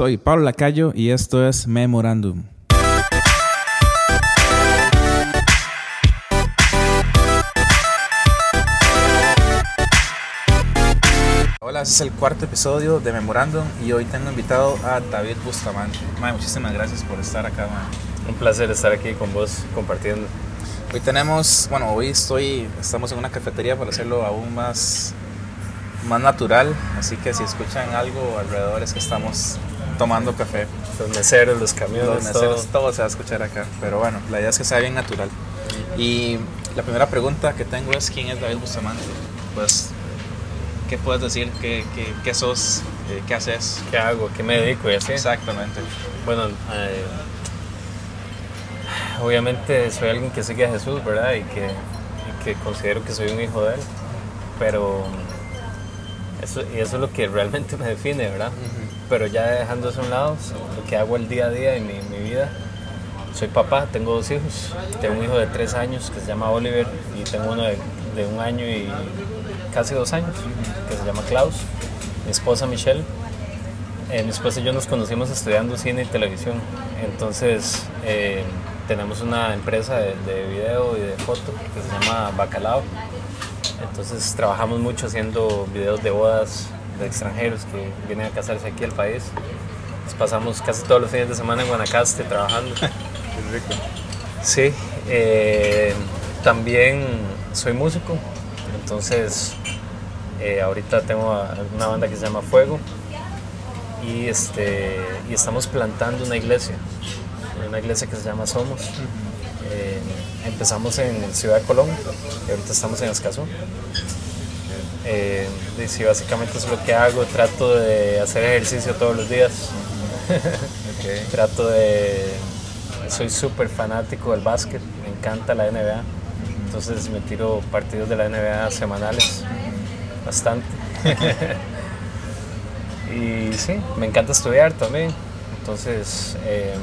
Soy Pablo Lacayo y esto es Memorandum. Hola, este es el cuarto episodio de Memorandum y hoy tengo invitado a David Bustamante. Mae, muchísimas gracias por estar acá, mae. Un placer estar aquí con vos compartiendo. Hoy tenemos, bueno, hoy estoy, estamos en una cafetería para hacerlo aún más, más natural, así que si escuchan algo alrededor es que estamos tomando café. Los meseros, los camiones, Los meseros, todo se va a escuchar acá, pero bueno, la idea es que sea bien natural. Y la primera pregunta que tengo es, ¿quién es David Bustamante? Pues, ¿qué puedes decir? ¿Qué, qué, qué sos? Eh, ¿Qué haces? ¿Qué hago? ¿Qué me dedico? Y así. Exactamente. Bueno, eh, obviamente soy alguien que sigue a Jesús, ¿verdad? Y que, y que considero que soy un hijo de Él. Pero eso, y eso es lo que realmente me define, ¿verdad? Pero ya dejando eso a un lado, lo que hago el día a día en mi, mi vida, soy papá, tengo dos hijos. Tengo un hijo de tres años que se llama Oliver y tengo uno de, de un año y casi dos años que se llama Klaus. Mi esposa Michelle. Eh, mi esposa y yo nos conocimos estudiando cine y televisión. Entonces eh, tenemos una empresa de, de video y de foto que se llama Bacalao. Entonces trabajamos mucho haciendo videos de bodas de extranjeros que vienen a casarse aquí al país. Pasamos casi todos los fines de semana en Guanacaste trabajando. Qué rico. Sí, eh, también soy músico, entonces eh, ahorita tengo una banda que se llama Fuego y, este, y estamos plantando una iglesia, una iglesia que se llama Somos. Eh, empezamos en Ciudad de Colón y ahorita estamos en Escazú. Eh, y sí, básicamente es lo que hago, trato de hacer ejercicio todos los días. Trato de. Soy súper fanático del básquet, me encanta la NBA. Entonces me tiro partidos de la NBA semanales, bastante. y sí, me encanta estudiar también. Entonces, eh,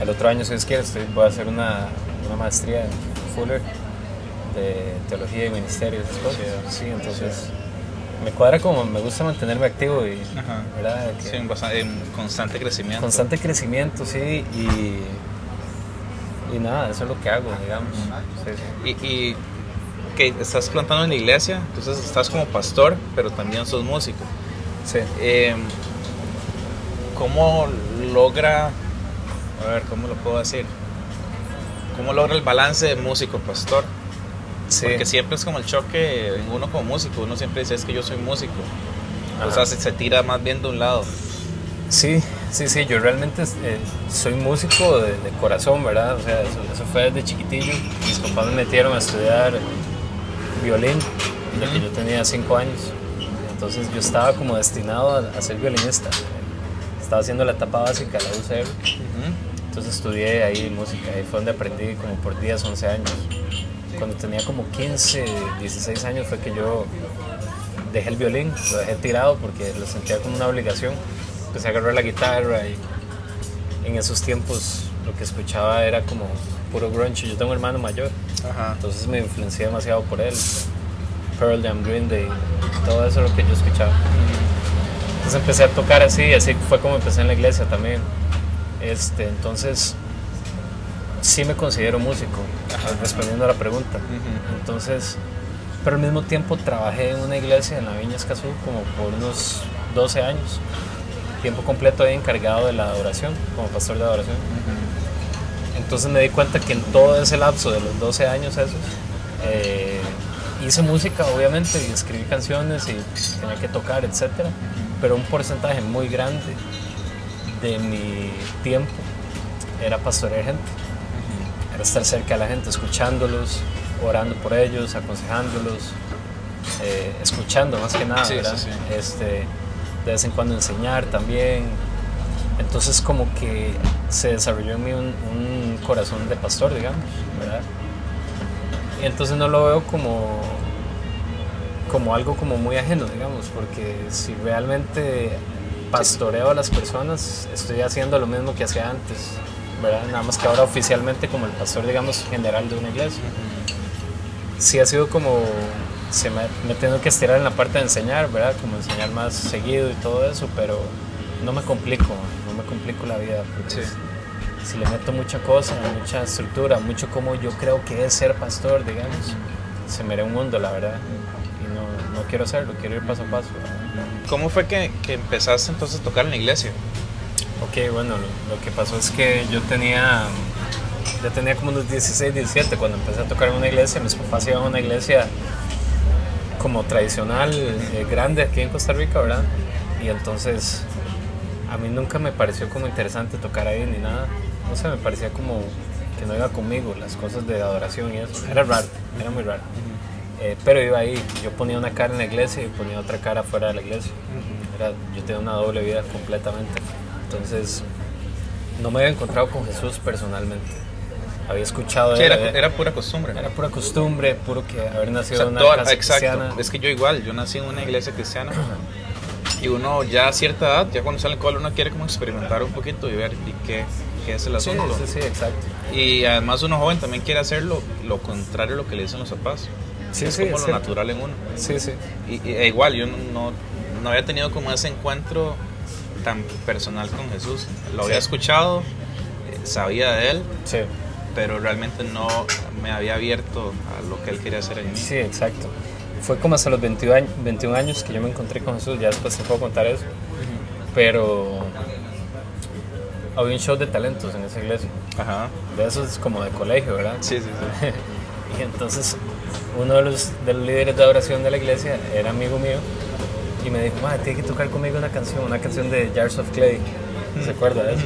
el otro año, si Dios quiere, estoy- voy a hacer una, una maestría en Fuller de teología y ministerio. esas cosas. Sí, entonces me cuadra como me gusta mantenerme activo y, Ajá. ¿verdad? Que- Sí, en, bastante- en constante crecimiento. constante crecimiento, sí, y, y nada, eso es lo que hago, digamos. Sí, sí. Y, y ok, estás plantando en la iglesia, entonces estás como pastor, pero también sos músico. Sí. Eh, ¿Cómo logra, a ver, ¿cómo lo puedo decir? ¿Cómo logra el balance de músico-pastor? Sí. Porque siempre es como el choque en uno como músico, uno siempre dice es que yo soy músico. O sea, se, se tira más bien de un lado. Sí, sí, sí, yo realmente eh, soy músico de, de corazón, ¿verdad? O sea, eso, eso fue desde chiquitillo. Mis papás me metieron a estudiar violín desde que yo tenía cinco años. Entonces yo estaba como destinado a, a ser violinista. Estaba haciendo la etapa básica la UCR. Entonces estudié ahí música, ahí fue donde aprendí como por 10, 11 años. Cuando tenía como 15, 16 años fue que yo dejé el violín, lo dejé tirado porque lo sentía como una obligación. Empecé a agarrar la guitarra y en esos tiempos lo que escuchaba era como puro grunge. Yo tengo un hermano mayor, Ajá. entonces me influencié demasiado por él. Pearl Jam, Green Day, todo eso es lo que yo escuchaba. Entonces empecé a tocar así, y así fue como empecé en la iglesia también. Este, entonces, sí me considero músico, respondiendo a la pregunta. Entonces, pero al mismo tiempo trabajé en una iglesia en la Viña Escazú como por unos 12 años, tiempo completo ahí encargado de la adoración, como pastor de adoración. Entonces me di cuenta que en todo ese lapso de los 12 años esos, eh, hice música obviamente y escribí canciones y tenía que tocar, etcétera, pero un porcentaje muy grande de mi tiempo era pastorear gente, era estar cerca de la gente, escuchándolos, orando por ellos, aconsejándolos, eh, escuchando más que nada, Sí, ¿verdad? sí, sí. Este, de vez en cuando enseñar también. Entonces como que se desarrolló en mí un, un corazón de pastor, digamos, ¿verdad? Y entonces no lo veo como, como algo como muy ajeno, digamos, porque si realmente pastoreo a las personas, estoy haciendo lo mismo que hacía antes, ¿verdad? Nada más que ahora oficialmente como el pastor, digamos, general de una iglesia. Sí ha sido como, se me, me tengo que estirar en la parte de enseñar, ¿verdad? Como enseñar más seguido y todo eso, pero no me complico, no me complico la vida. Porque si le meto mucha cosa, mucha estructura, mucho como yo creo que es ser pastor, digamos, se me un mundo, la verdad. Y no, no quiero hacerlo, quiero ir paso a paso. ¿Cómo fue que, que, empezaste entonces a tocar en la iglesia? Ok, bueno, lo, que pasó es que yo tenía, ya tenía como unos 16, 17 cuando empecé a tocar en una iglesia. Mis papás iban a una iglesia como tradicional, eh, grande aquí en Costa Rica, ¿verdad? Y entonces a mí nunca me pareció como interesante tocar ahí ni nada. No sé, me parecía como que no iba conmigo las cosas de adoración y eso. Era raro, era muy raro. Eh, pero iba ahí, yo ponía una cara en la iglesia y ponía otra cara fuera de la iglesia. Era, yo tenía una doble vida completamente. Entonces, no me había encontrado con Jesús personalmente. Había escuchado sí, era, era, pura costumbre. Era pura costumbre, puro que haber nacido en una casa exacto. cristiana. Es que yo igual, yo nací en una iglesia cristiana. y uno ya a cierta edad, ya cuando sale el cole, uno quiere como experimentar un poquito y ver y qué, qué es el asunto. Sí, sí, sí, exacto. Y además uno joven también quiere hacer lo, lo contrario a lo que le dicen los papás. Sí, es como lo natural en uno. Sí, sí. Y, e igual, yo no, no, había tenido como ese encuentro tan personal con Jesús. Lo había escuchado, sabía de él, sí. pero realmente no me había abierto a lo que él quería hacer en mí. Sí, exacto. Fue como hasta los 21 años, 21 años que yo me encontré con Jesús, ya después te puedo contar eso. Pero había un show de talentos en esa iglesia. Ajá. De esos como de colegio, ¿verdad? Sí, sí, sí. y entonces uno de los, de los, líderes de adoración de la iglesia era amigo mío y me dijo, madre, tiene que tocar conmigo una canción, una canción de Jars of Clay. ¿Se acuerda de eso?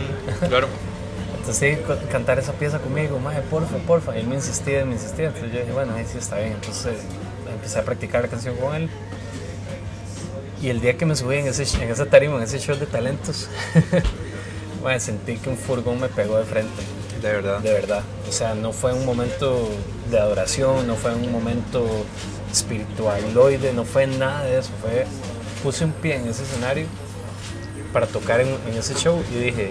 Claro. Entonces que cantar esa pieza conmigo, madre, porfa, porfa. Y él me insistía, me insistía. Entonces yo dije, bueno, ahí sí está bien. Entonces empecé a practicar la canción con él. Y el día que me subí en, ese, en esa tarima, en ese show de talentos, bueno, sentí que un furgón me pegó de frente. De verdad. De verdad. O sea, no fue un momento de adoración, no fue un momento espiritualoide, no fue nada de eso. Fue, puse un pie en ese escenario para tocar en, ese show y dije,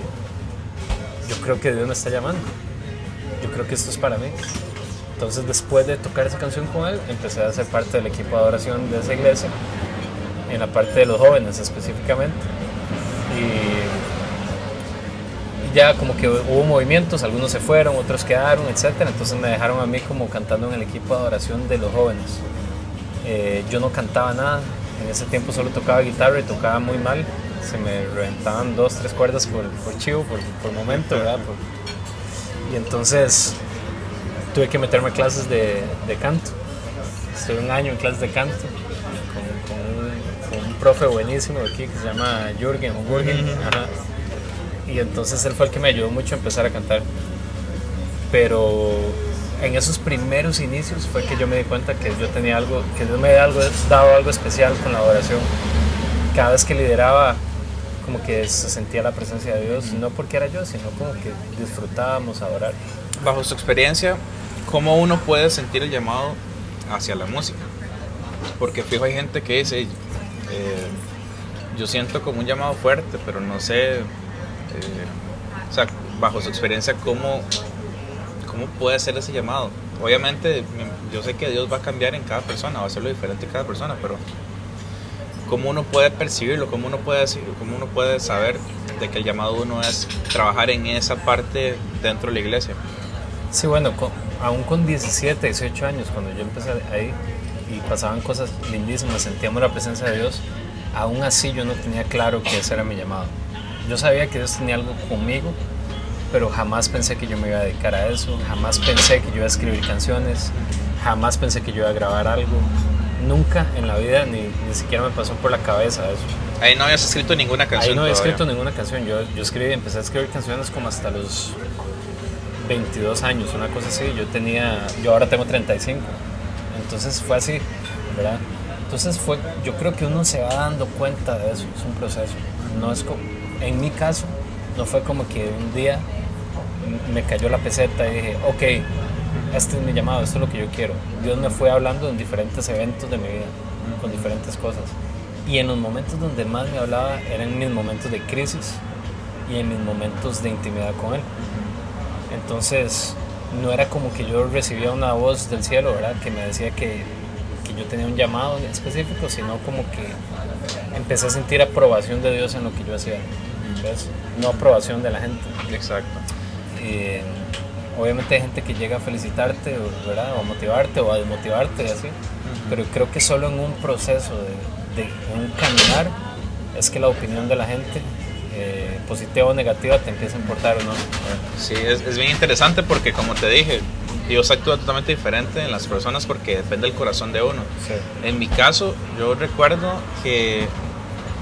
yo creo que Dios me está llamando. Yo creo que esto es para mí. Entonces después de tocar esa canción con él, empecé a ser parte del equipo de adoración de esa iglesia, en la parte de los jóvenes específicamente. Y ya como que hubo movimientos, algunos se fueron, otros quedaron, etc. Entonces me dejaron a mí como cantando en el equipo de adoración de los jóvenes. Eh, yo no cantaba nada, en ese tiempo solo tocaba guitarra y tocaba muy mal. Se me reventaban dos, tres cuerdas por, por chivo, por, por momento, ¿verdad? y entonces tuve que meterme a clases de, de canto. Estuve un año en clases de canto con, con, un, un, profe buenísimo aquí que se llama Jürgen, Jürgen. Ajá y entonces él fue el que me ayudó mucho a empezar a cantar. Pero en esos primeros inicios fue que yo me di cuenta que yo tenía algo, que Dios me había algo, dado algo especial con la adoración. Cada vez que lideraba, como que se sentía la presencia de Dios, no porque era yo, sino como que disfrutábamos adorar. Bajo su experiencia, ¿cómo uno puede sentir el llamado hacia la música? Porque fijo, hay gente que dice, eh, yo siento como un llamado fuerte, pero no sé o sea, bajo su experiencia, ¿cómo, ¿cómo puede hacer ese llamado? Obviamente, yo sé que Dios va a cambiar en cada persona, va a hacerlo diferente en cada persona, pero ¿cómo uno puede percibirlo? ¿Cómo uno puede, cómo uno puede saber de que el llamado uno es trabajar en esa parte dentro de la iglesia? Sí, bueno, aún con 17, 18 años, cuando yo empecé ahí y pasaban cosas lindísimas, sentíamos la presencia de Dios, aún así yo no tenía claro que ese era mi llamado. Yo sabía que Dios tenía algo conmigo, pero jamás pensé que yo me iba a dedicar a eso, jamás pensé que yo iba a escribir canciones, jamás pensé que yo iba a grabar algo. Nunca en la vida ni, ni siquiera me pasó por la cabeza eso. Ahí no habías escrito ninguna canción. Ahí no había escrito ninguna canción. Yo, yo escribí, empecé a escribir canciones como hasta los 22 años, una cosa así. Yo tenía, yo ahora tengo 35. Entonces fue así, ¿verdad? Entonces fue, yo creo que uno se va dando cuenta de eso, es un proceso. No es como, en mi caso, no fue como que un día me cayó la peseta y dije, ok, este es mi llamado, esto es lo que yo quiero. Dios me fue hablando en diferentes eventos de mi vida, con diferentes cosas. Y en los momentos donde más me hablaba eran mis momentos de crisis y en mis momentos de intimidad con Él. Entonces, no era como que yo recibía una voz del cielo, ¿verdad? Que me decía que, que yo tenía un llamado específico, sino como que empecé a sentir aprobación de Dios en lo que yo hacía. ¿Ves? No aprobación de la gente. Exacto. Eh, obviamente hay gente que llega a felicitarte, ¿verdad? O a motivarte o a desmotivarte y así. Pero creo que solo en un proceso de, de un caminar es que la opinión de la gente, eh, positiva o negativa, te empieza a importar o no. Sí, es, es bien interesante porque como te dije, Dios actúa totalmente diferente en las personas porque depende del corazón de uno. Sí. En mi caso, yo recuerdo que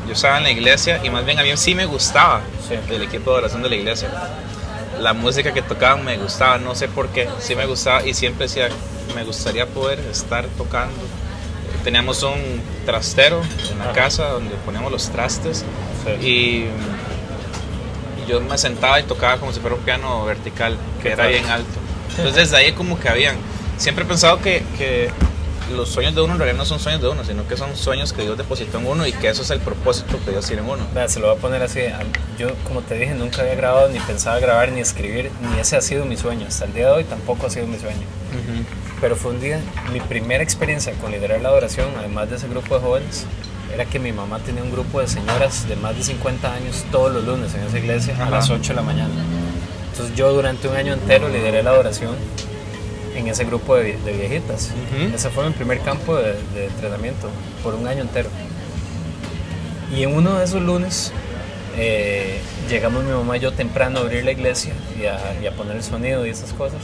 yo estaba en la iglesia y más bien a mí sí me gustaba Sí. el equipo de oración de la iglesia. La música que tocaban me gustaba, no sé por qué, sí me gustaba y siempre decía, me gustaría poder estar tocando. Teníamos un trastero en la Ajá. casa donde poníamos los trastes Sí. y, yo me sentaba y tocaba como si fuera un piano vertical, que era padre. bien alto. Entonces desde ahí como que habían, siempre he pensado que, que los sueños de uno en realidad no son sueños de uno, sino que son sueños que Dios depositó en uno y que eso es el propósito que Dios tiene en uno. Vea, se lo voy a poner así. a- Yo, como te dije, nunca había grabado, ni pensaba grabar, ni escribir, ni ese ha sido mi sueño. Hasta el día de hoy tampoco ha sido mi sueño. Pero fue un día, mi primera experiencia con liderar la adoración, además de ese grupo de jóvenes, era que mi mamá tenía un grupo de señoras de más de 50 años todos los lunes en esa iglesia a Ajá. las 8 de la mañana. Entonces yo durante un año entero lideré la adoración en ese grupo de, de viejitas. Ujú. Ese fue mi primer campo de, de entrenamiento por un año entero. Y en uno de esos lunes eh, llegamos mi mamá y yo temprano a abrir la iglesia y a, y a poner el sonido y esas cosas.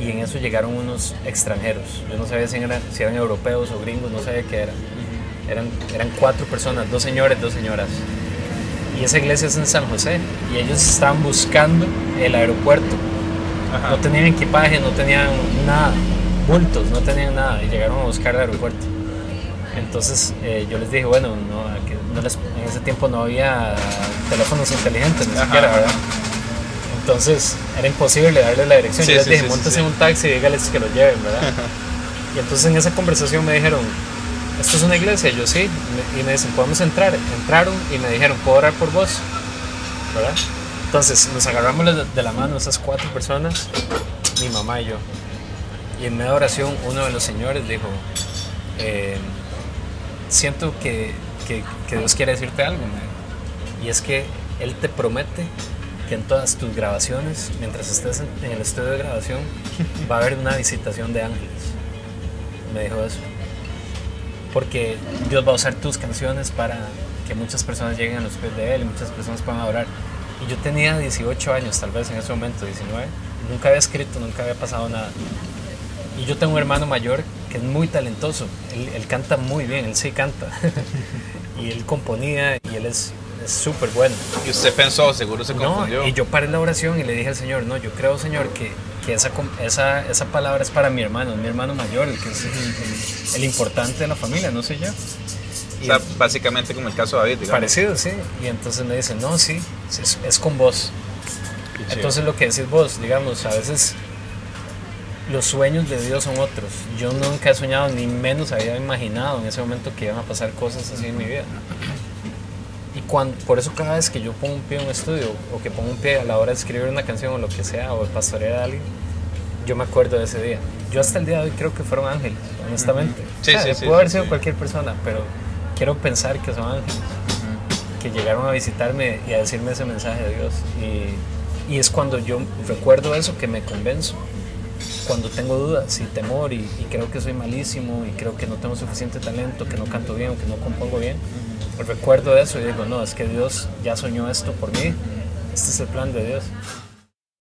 Y en eso llegaron unos extranjeros. Yo no sabía si eran, si eran europeos o gringos, no sabía qué eran. Eran, eran cuatro personas, dos señores, dos señoras. Y esa iglesia es en San José. Y ellos estaban buscando el aeropuerto. Ajá. No tenían equipaje, no tenían nada, bultos, no tenían nada. Y llegaron a buscar el aeropuerto. Entonces eh, yo les dije, bueno, no, aquí no les- en ese tiempo no había teléfonos inteligentes, ni siquiera. ¿verdad? Entonces era imposible darle la dirección. Sí, yo les sí, dije, sí, montes en un taxi y dígales que lo lleven, ¿verdad? y entonces en esa conversación me dijeron, ¿esto es una iglesia? Yo sí. Y me dicen, ¿podemos entrar? Entraron y me dijeron, ¿puedo orar por vos? ¿Verdad? Entonces nos agarramos de la mano esas cuatro personas, mi mamá y yo. Y en media oración uno de los señores dijo, eh, siento que, que- Dios quiere decirte algo. Y es que Él te promete que en todas tus grabaciones, mientras estés en el estudio de grabación, va a haber una visitación de ángeles. Me dijo eso. Porque Dios va a usar tus canciones para que muchas personas lleguen a los pies de Él y muchas personas puedan adorar. Y yo tenía 18 años, tal vez en ese momento, 19. Nunca había escrito, nunca había pasado nada. Y yo tengo un hermano mayor que es muy talentoso. Él, él canta muy bien, él sí canta. y él componía y él es súper bueno. Y usted pensó, seguro se No, confundió. y yo paré la oración y le dije al Señor, no, yo creo, Señor, que, que esa, esa, esa palabra es para mi hermano, mi hermano mayor, el que es el, el- el importante de la familia, no soy yo. O sea, básicamente como el caso de David, digamos. parecido, sí. Y entonces me dice, no, sí, es, es con vos. Qué chido. Entonces lo que decís vos, digamos, a veces los sueños de Dios son otros. Yo nunca he soñado, ni menos había imaginado en ese momento que iban a pasar cosas así en mi vida. Y cuando, por eso cada vez que yo pongo un pie en un estudio o que pongo un pie a la hora de escribir una canción o lo que sea, o de pastorear a alguien, yo me acuerdo de ese día. Yo hasta el día de hoy creo que fueron ángeles, honestamente. Sí, O sea, sí, sí, Pudo haber sido cualquier persona, pero quiero pensar que son ángeles que llegaron a visitarme y a decirme ese mensaje de Dios. Y, y es cuando yo recuerdo eso que me convenzo. Cuando tengo dudas y temor y, y creo que soy malísimo y creo que no tengo suficiente talento, que no canto bien o que no compongo bien, recuerdo eso y digo, no, es que Dios ya soñó esto por mí. Este es el plan de Dios.